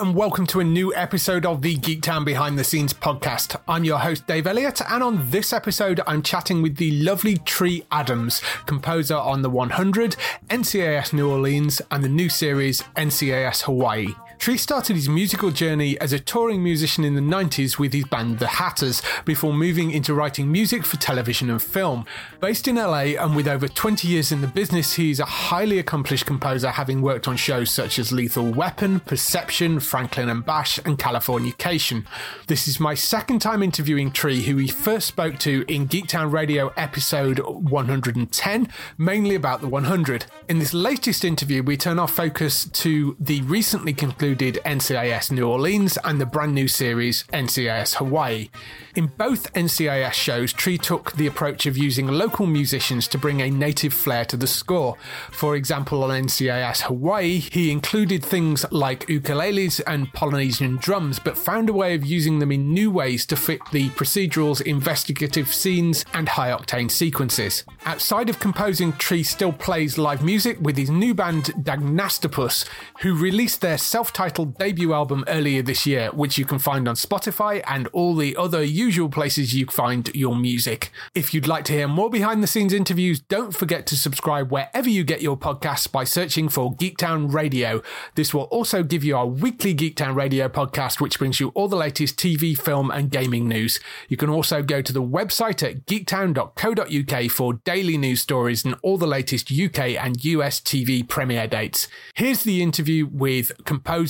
And welcome to a new episode of the Geektown Behind the Scenes podcast. I'm your host Dave Elliott, and on this episode, I'm chatting with the lovely Tree Adams, composer on the 100, NCIS New Orleans, and the new series NCIS Hawaii. Tree started his musical journey as a touring musician in the 90s with his band The Hatters before moving into writing music for television and film. Based in LA and with over 20 years in the business, he is a highly accomplished composer, having worked on shows such as Lethal Weapon, Perception, Franklin and Bash, and Californication. This is my second time interviewing Tree, who we first spoke to in Geektown Radio episode 110, mainly about the 100. In this latest interview, we turn our focus to the recently concluded NCIS New Orleans and the brand new series NCIS Hawaii. In both NCIS shows, Tree took the approach of using local musicians to bring a native flair to the score. For example, on NCIS Hawaii, he included things like ukuleles and Polynesian drums, but found a way of using them in new ways to fit the procedural's investigative scenes and high octane sequences. Outside of composing, Tree still plays live music with his new band Dagnastopus, who released their self titled debut album earlier this year, which you can find on Spotify and all the other usual places you find your music. If you'd like to hear more behind the scenes interviews, don't forget to subscribe wherever you get your podcasts by searching for Geektown Radio. This will also give you our weekly Geektown Radio podcast, which brings you all the latest TV, film, and gaming news. You can also go to the website at geektown.co.uk for daily news stories and all the latest UK and US TV premiere dates. Here's the interview with composer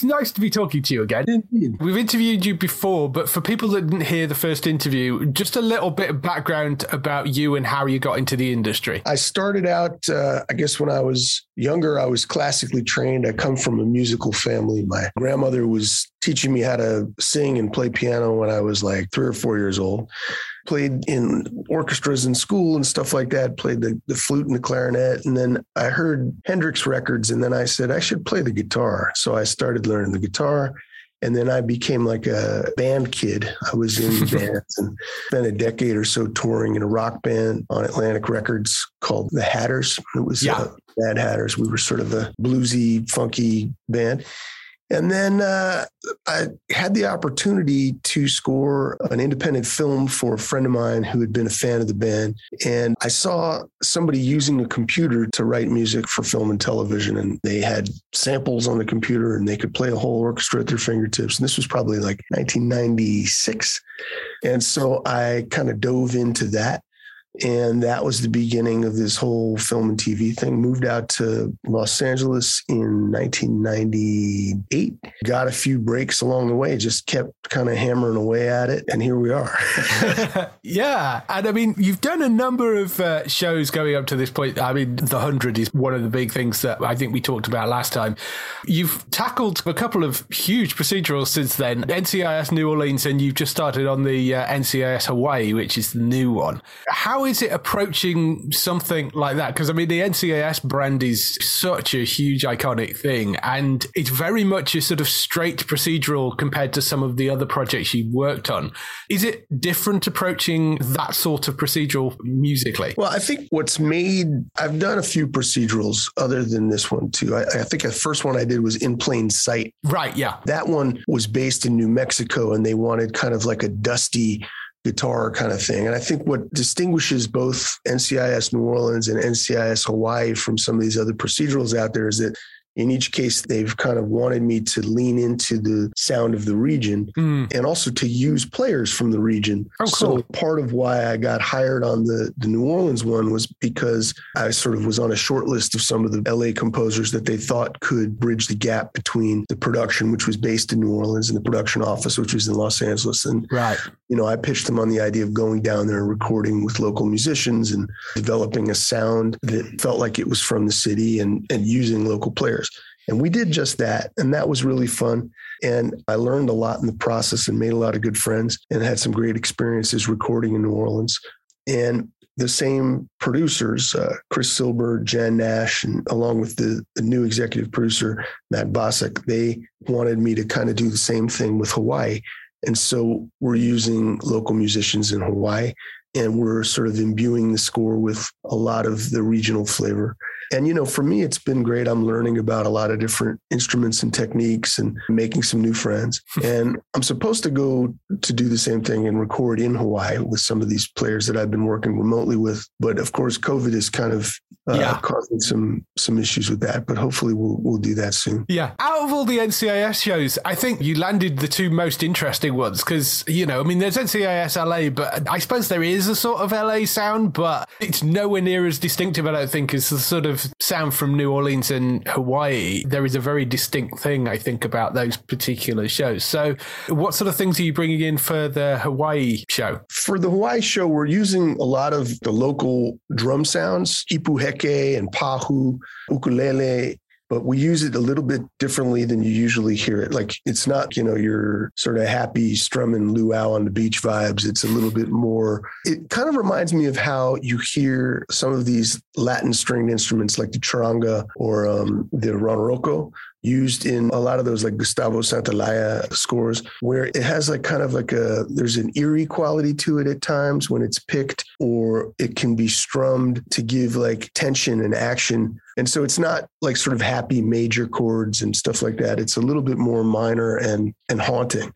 It's nice to be talking to you again. We've interviewed you before, but for people that didn't hear the first interview, just a little bit of background about you and how you got into the industry. I started out, uh, I guess, when I was younger, I was classically trained. I come from a musical family. My grandmother was teaching me how to sing and play piano when I was like three or four years old. Played in orchestras in school and stuff like that, played the, the flute and the clarinet. And then I heard Hendrix records, and then I said, I should play the guitar. So I started learning the guitar. And then I became like a band kid. I was in bands and spent a decade or so touring in a rock band on Atlantic Records called the Hatters. It was Yeah. uh, Bad Hatters. We were sort of a bluesy, funky band. And then uh, I had the opportunity to score an independent film for a friend of mine who had been a fan of the band. And I saw somebody using a computer to write music for film and television. And they had samples on the computer and they could play a whole orchestra at their fingertips. And this was probably like 1996. And so I kind of dove into that And that was the beginning of this whole film and TV thing. Moved out to Los Angeles in 1998. Got a few breaks along the way, just kept kind of hammering away at it. And here we are. yeah. And I mean, you've done a number of uh, shows going up to this point. I mean, The 100 is one of the big things that I think we talked about last time. You've tackled a couple of huge procedurals since then NCIS New Orleans, and you've just started on the uh, NCIS Hawaii, which is the new one. How is it approaching something like that? Because I mean, the NCIS brand is such a huge, iconic thing, and it's very much a sort of straight procedural compared to some of the other projects you worked on. Is it different approaching that sort of procedural musically? Well, I think what's made, I've done a few procedurals other than this one too. I, I think the first one I did was In Plain Sight. Right, yeah. That one was based in New Mexico and they wanted kind of like a dusty, guitar kind of thing. And I think what distinguishes both NCIS New Orleans and NCIS Hawaii from some of these other procedurals out there is that in each case, they've kind of wanted me to lean into the sound of the region mm. and also to use players from the region. Oh, cool. So part of why I got hired on the, the New Orleans one was because I sort of was on a short list of some of the LA composers that they thought could bridge the gap between the production, which was based in New Orleans, and the production office, which was in Los Angeles. And, right. you know, I pitched them on the idea of going down there and recording with local musicians and developing a sound that felt like it was from the city and, and using local players. And we did just that. And that was really fun. And I learned a lot in the process and made a lot of good friends and had some great experiences recording in New Orleans. And the same producers, uh, Chris Silber, Jan Nash, and along with the, the new executive producer, Matt Bosack, they wanted me to kind of do the same thing with Hawaii. And so we're using local musicians in Hawaii and we're sort of imbuing the score with a lot of the regional flavor. And, you know, for me, it's been great. I'm learning about a lot of different instruments and techniques and making some new friends. and I'm supposed to go to do the same thing and record in Hawaii with some of these players that I've been working remotely with. But of course, COVID is kind of uh, yeah. causing some some issues with that. But hopefully, we'll we'll do that soon. Yeah. Out of all the NCIS shows, I think you landed the two most interesting ones because you know, I mean, there's NCIS LA, but I suppose there is a sort of LA sound, but it's nowhere near as distinctive. I don't think as the sort of sound from New Orleans and Hawaii, there is a very distinct thing, I think, about those particular shows. So, what sort of things are you bringing in for the Hawaii show? For the Hawaii show, we're using a lot of the local drum sounds, ipuheke and pahu, ukulele, but we use it a little bit differently than you usually hear it. Like it's not, you know, your sort of happy strumming luau on the beach vibes. It's a little bit more, it kind of reminds me of how you hear some of these Latin stringed instruments like the charango or um, the ronroco, used in a lot of those like Gustavo Santaolalla scores where it has like kind of like a there's an eerie quality to it at times when it's picked or it can be strummed to give like tension and action and so it's not like sort of happy major chords and stuff like that it's a little bit more minor and and haunting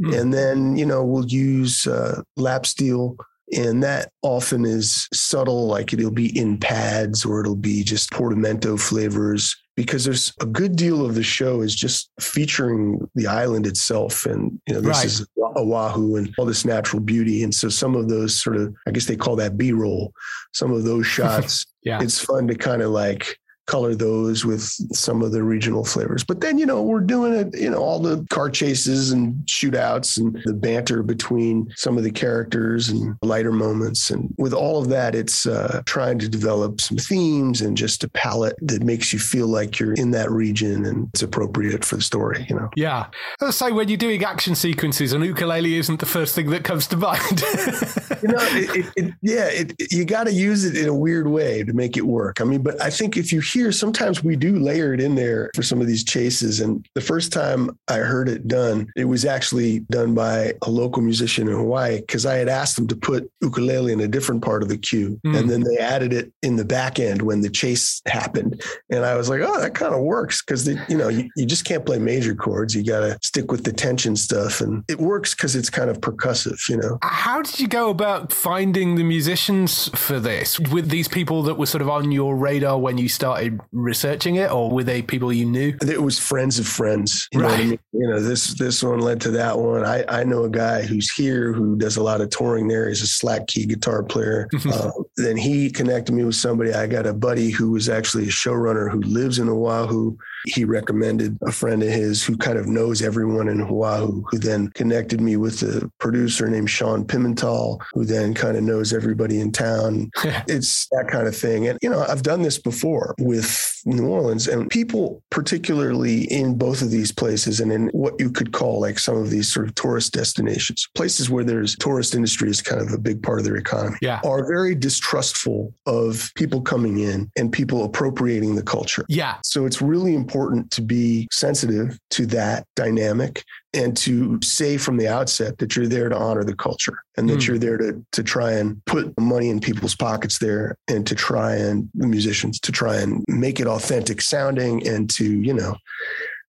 mm. and then you know we'll use uh, lap steel and that often is subtle, like it'll be in pads or it'll be just portamento flavors because there's a good deal of the show is just featuring the island itself and you know this right. is Oahu and all this natural beauty and so some of those sort of I guess they call that B-roll some of those shots yeah. it's fun to kind of like color those with some of the regional flavors. But then, you know, we're doing it, you know, all the car chases and shootouts and the banter between some of the characters and lighter moments. And with all of that, it's uh, trying to develop some themes and just a palette that makes you feel like you're in that region and it's appropriate for the story, you know? Yeah. Let's say when you're doing action sequences, an ukulele isn't the first thing that comes to mind. you know, it, it, it, yeah, you got to use it in a weird way to make it work. I mean, but I think if you here, sometimes we do layer it in there for some of these chases. And the first time I heard it done, it was actually done by a local musician in Hawaii because I had asked them to put ukulele in a different part of the cue. Mm. And then they added it in the back end when the chase happened. And I was like, oh, that kind of works because, you know, you, you just can't play major chords. You got to stick with the tension stuff. And it works because it's kind of percussive, you know. How did you go about finding the musicians for this with these people that were sort of on your radar when you started? Started researching it, or were they people you knew? It was friends of friends. You right. know I mean? You know, this this one led to that one. I, I know a guy who's here who does a lot of touring there. He's a slack key guitar player. uh, then he connected me with somebody. I got a buddy who was actually a showrunner who lives in Oahu he recommended a friend of his who kind of knows everyone in Oahu, who then connected me with a producer named Sean Pimental, who then kind of knows everybody in town. it's that kind of thing. And, you know, I've done this before with New Orleans and people, particularly in both of these places and in what you could call like some of these sort of tourist destinations, places where there's tourist industry is kind of a big part of their economy, yeah. are very distrustful of people coming in and people appropriating the culture. Yeah. So it's really important important to be sensitive to that dynamic and to say from the outset that you're there to honor the culture and that mm. you're there to to try and put money in people's pockets there and to try and the musicians to try and make it authentic sounding and to you know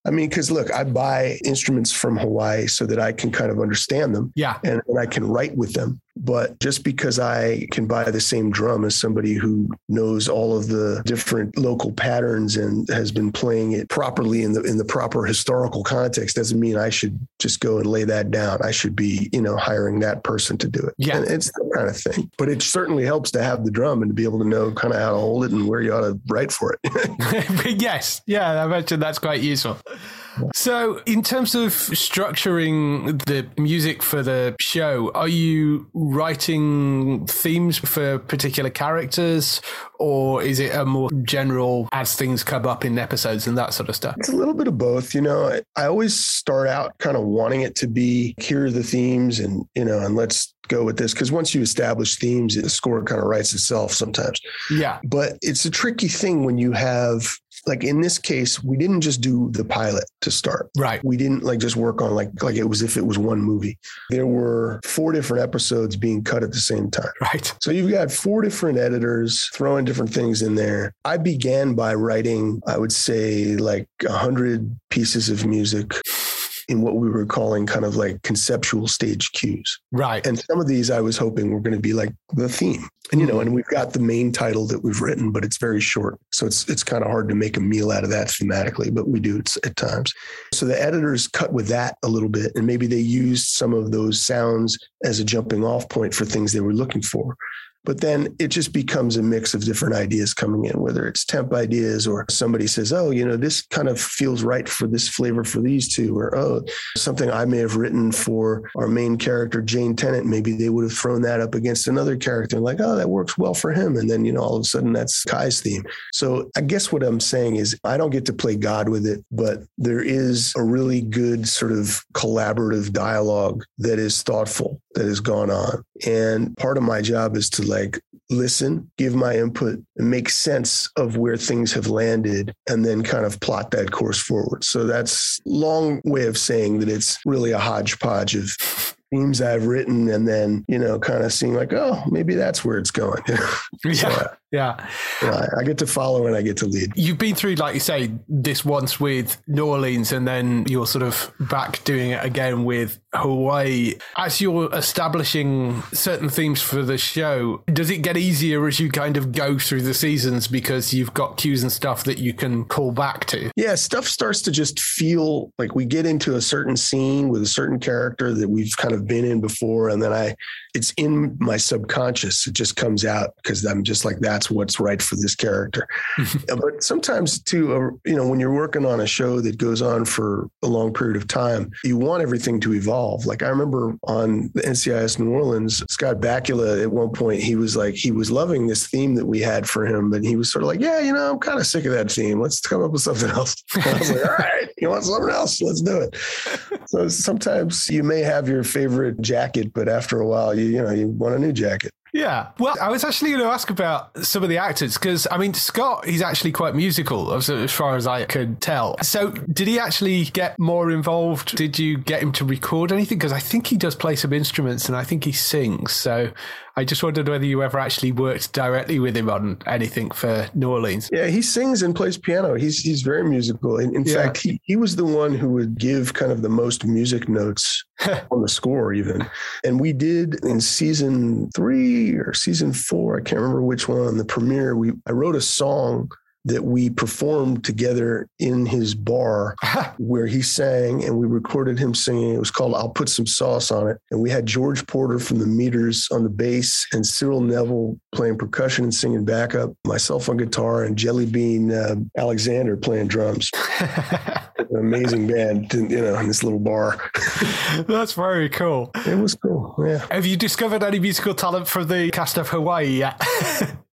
I mean, because look, I buy instruments from Hawaii so that I can kind of understand them. Yeah. And, and I can write with them. But just because I can buy the same drum as somebody who knows all of the different local patterns and has been playing it properly in the in the proper historical context doesn't mean I should just go and lay that down. I should be, you know, hiring that person to do it. Yeah. And it's that kind of thing. But it certainly helps to have the drum and to be able to know kind of how to hold it and where you ought to write for it. yes. Yeah, I mentioned that's quite useful. So, in terms of structuring the music for the show, are you writing themes for particular characters, or is it a more general as things come up in episodes and that sort of stuff? It's a little bit of both. You know, I always start out kind of wanting it to be here are the themes, and you know, and let's go with this because once you establish themes, the score kind of writes itself sometimes. Yeah. But it's a tricky thing when you have like in this case, we didn't just do the pilot to start. Right. We didn't like just work on like like it was if it was one movie. There were four different episodes being cut at the same time. Right. So you've got four different editors throwing different things in there. I began by writing, I would say, like a hundred pieces of music in what we were calling kind of like conceptual stage cues. Right. And some of these I was hoping were going to be like the theme. And you know, and we've got the main title that we've written, but it's very short. So it's it's kind of hard to make a meal out of that thematically, but we do it at times. So the editors cut with that a little bit and maybe they used some of those sounds as a jumping off point for things they were looking for. But then it just becomes a mix of different ideas coming in, whether it's temp ideas or somebody says, oh, you know, this kind of feels right for this flavor for these two, or oh, something I may have written for our main character, Jane Tennant. Maybe they would have thrown that up against another character, like, oh, that works well for him. And then, you know, all of a sudden that's Kai's theme. So I guess what I'm saying is I don't get to play God with it, but there is a really good sort of collaborative dialogue that is thoughtful that has gone on. And part of my job is to like listen, give my input, and make sense of where things have landed, and then kind of plot that course forward. So that's long way of saying that it's really a hodgepodge of themes I've written and then, you know, kind of seeing like, oh, maybe that's where it's going. yeah. So, yeah. yeah. I get to follow and I get to lead. You've been through, like you say, this once with New Orleans and then you're sort of back doing it again with Hawaii. As you're establishing certain themes for the show, does it get easier as you kind of go through the seasons because you've got cues and stuff that you can call back to? Yeah, stuff starts to just feel like we get into a certain scene with a certain character that we've kind of been in before. And then I, it's in my subconscious. It just comes out because I'm just like, that's what's right for this character. but sometimes too, uh, you know, when you're working on a show that goes on for a long period of time, you want everything to evolve. Like I remember on the NCIS New Orleans, Scott Bakula at one point, he was like, he was loving this theme that we had for him, but he was sort of like, yeah, you know, I'm kind of sick of that theme. Let's come up with something else. I was like, all right, you want something else? Let's do it. So sometimes you may have your favorite jacket, but after a while, you you know you want a new jacket. Yeah. Well, I was actually going to ask about some of the actors because, I mean, Scott, he's actually quite musical as, as far as I could tell. So, did he actually get more involved? Did you get him to record anything? Because I think he does play some instruments and I think he sings. So, I just wondered whether you ever actually worked directly with him on anything for New Orleans. Yeah, he sings and plays piano. He's he's very musical. In, in yeah. fact, he, he was the one who would give kind of the most music notes on the score, even. And we did in season three or season four, I can't remember which one, the premiere, we I wrote a song that we performed together in his bar where he sang and we recorded him singing. It was called I'll Put Some Sauce on It. And we had George Porter from the Meters on the bass and Cyril Neville playing percussion and singing backup, myself on guitar, and Jelly Bean uh, Alexander playing drums. An amazing band, you know, in this little bar. That's very cool. It was cool. Yeah. Have you discovered any musical talent from the cast of Hawaii yet?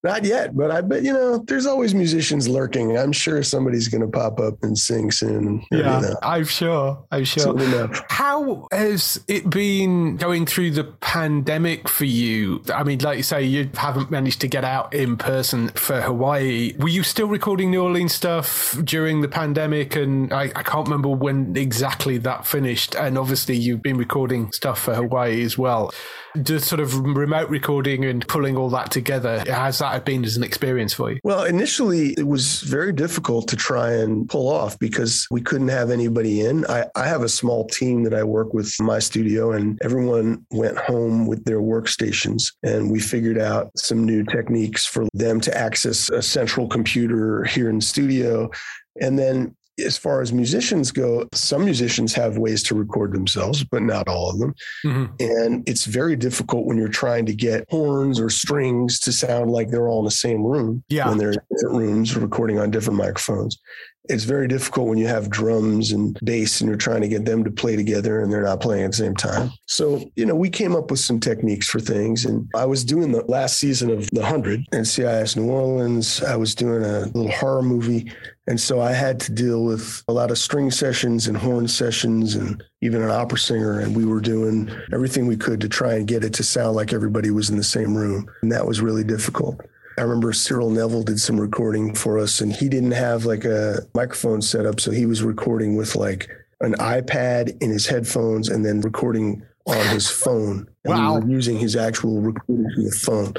Not yet, but I bet you know there's always musicians lurking. I'm sure somebody's going to pop up and sing soon. Yeah, you know. I'm sure. I'm sure. How has it been going through the pandemic for you? I mean, like you say, you haven't managed to get out in person for Hawaii. Were you still recording New Orleans stuff during the pandemic? And I, I can't remember when exactly that finished. And obviously, you've been recording stuff for Hawaii as well the sort of remote recording and pulling all that together, has that been as an experience for you? Well, initially it was very difficult to try and pull off because we couldn't have anybody in. I, I have a small team that I work with in my studio, and everyone went home with their workstations. And we figured out some new techniques for them to access a central computer here in studio. And then as far as musicians go, some musicians have ways to record themselves, but not all of them. Mm-hmm. And it's very difficult when you're trying to get horns or strings to sound like they're all in the same room. Yeah. When they're in different rooms recording on different microphones it's very difficult when you have drums and bass and you're trying to get them to play together and they're not playing at the same time. So, you know, we came up with some techniques for things. And I was doing the last season of The 100 and CIS New Orleans. I was doing a little horror movie. And so I had to deal with a lot of string sessions and horn sessions and even an opera singer. And we were doing everything we could to try and get it to sound like everybody was in the same room. And that was really difficult. I remember Cyril Neville did some recording for us, and he didn't have like a microphone set up. So he was recording with like an iPad in his headphones and then recording on his phone. And wow. we were using his actual recording from the phone.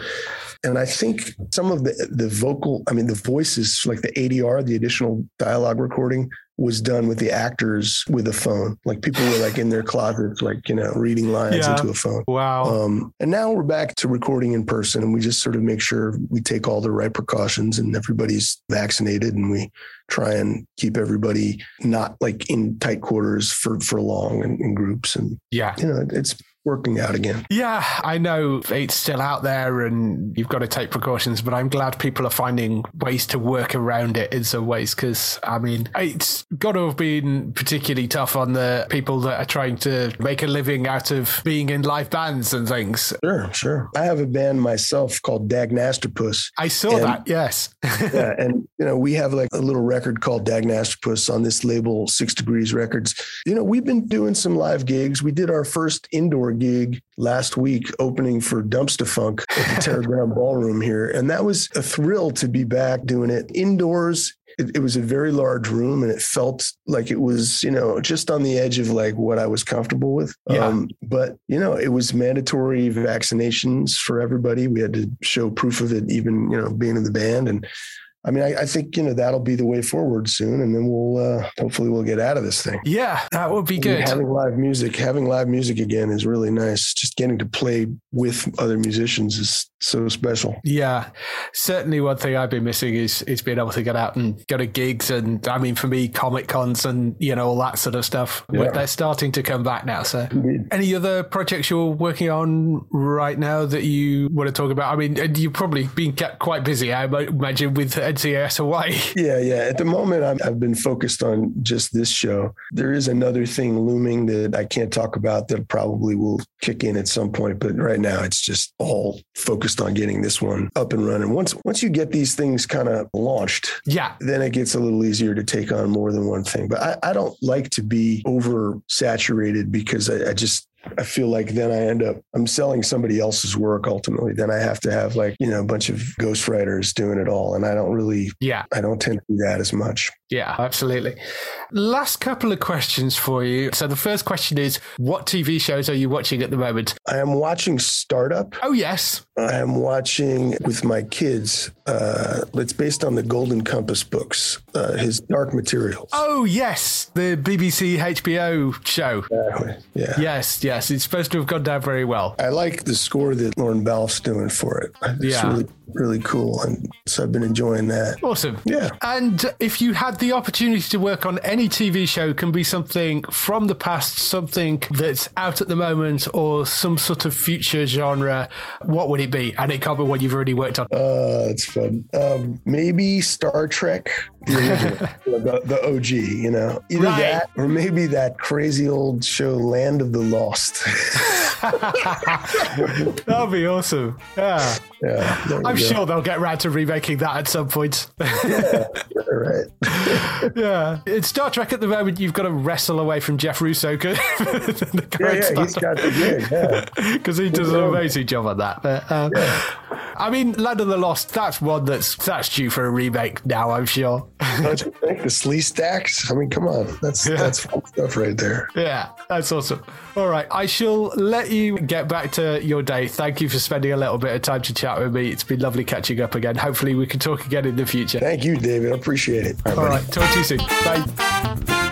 And I think some of the the vocal, I mean, the voices, like the ADR, the additional dialogue recording, was done with the actors with a phone. Like people were like in their closets, like, you know, reading lines yeah. into a phone. Wow. Um, and now we're back to recording in person and we just sort of make sure we take all the right precautions and everybody's vaccinated and we try and keep everybody not like in tight quarters for, for long and in groups. And yeah, you know, it's working out again. Yeah, I know it's still out there and you've got to take precautions, but I'm glad people are finding ways to work around it in some ways because, I mean, it's got to have been particularly tough on the people that are trying to make a living out of being in live bands and things. Sure, sure. I have a band myself called Dagnastropus. I saw and, that, yes. yeah, and, you know, we have like a little record called Dagnastropus on this label, Six Degrees Records. You know, we've been doing some live gigs. We did our first indoor gig last week opening for Dumpstaphunk at the Teragram Ballroom here. And that was a thrill to be back doing it indoors. It, it, was a very large room and it felt like it was, you know, just on the edge of like what I was comfortable with. Yeah. Um, but, you know, it was mandatory vaccinations for everybody. We had to show proof of it, even, you know, being in the band. And I mean, I, I, think you know that'll be the way forward soon, and then we'll uh, hopefully we'll get out of this thing. Yeah, that would be good. Having live music, having live music again is really nice. Just getting to play with other musicians is so special. Yeah, certainly one thing I've been missing is is being able to get out and go to gigs, and I mean, for me, comic cons and you know all that sort of stuff. Yeah. They're starting to come back now. So, Indeed. any other projects you're working on right now that you want to talk about? I mean, you've probably been kept quite busy, I imagine, with NCIS Hawaii. Yeah, yeah. At the moment, I've, I've been focused on just this show. There is another thing looming that I can't talk about that probably will kick in at some point, but right now it's just all focused on getting this one up and running. Once once you get these things kind of launched, yeah, then it gets a little easier to take on more than one thing. But I, I don't like to be oversaturated because I, I just I feel like then I end up I'm selling somebody else's work ultimately. Then I have to have like, you know, a bunch of ghostwriters doing it all. And I don't really yeah, I don't tend to do that as much. Yeah, absolutely. Last couple of questions for you. So the first question is what TV shows are you watching at the moment? I am watching Startup. Oh, yes. I am watching with my kids. Uh, it's based on the Golden Compass books, uh, his Dark Materials. Oh, yes. The BBC HBO show. Exactly. Yeah. Yes, yes. It's supposed to have gone down very well. I like the score that Lorne Balfe's doing for it. It's Yeah. really, really cool. And so I've been enjoying that. Awesome. Yeah. And if you had the opportunity to work on any TV show, can be something from the past, something that's out at the moment, or some sort of future genre, what would it be? And it can't be one you've already worked on. Uh, it's fun. Um, maybe Star Trek, the original, the, the OG, you know, either Right. that or maybe that crazy old show, Land of the Lost. That'd be awesome. Yeah. Yeah. I'm go. sure they'll get round to remaking that at some point. All right. yeah. In Star Trek at the moment, you've got to wrestle away from Jeff Russo Yeah, yeah, he's got the gig. Yeah. because he does an amazing job on that. But, um, I mean, Land of the Lost, that's one that's that's due for a remake now, I'm sure. Don't you think the Sleestaks? I mean, come on, that's that's fun stuff right there. yeah, that's awesome. All right, I shall let you get back to your day. Thank you for spending a little bit of time to chat with me. It's been lovely catching up again. Hopefully, we can talk again in the future. Thank you, David. I appreciate it. All right, talk to you soon. Bye.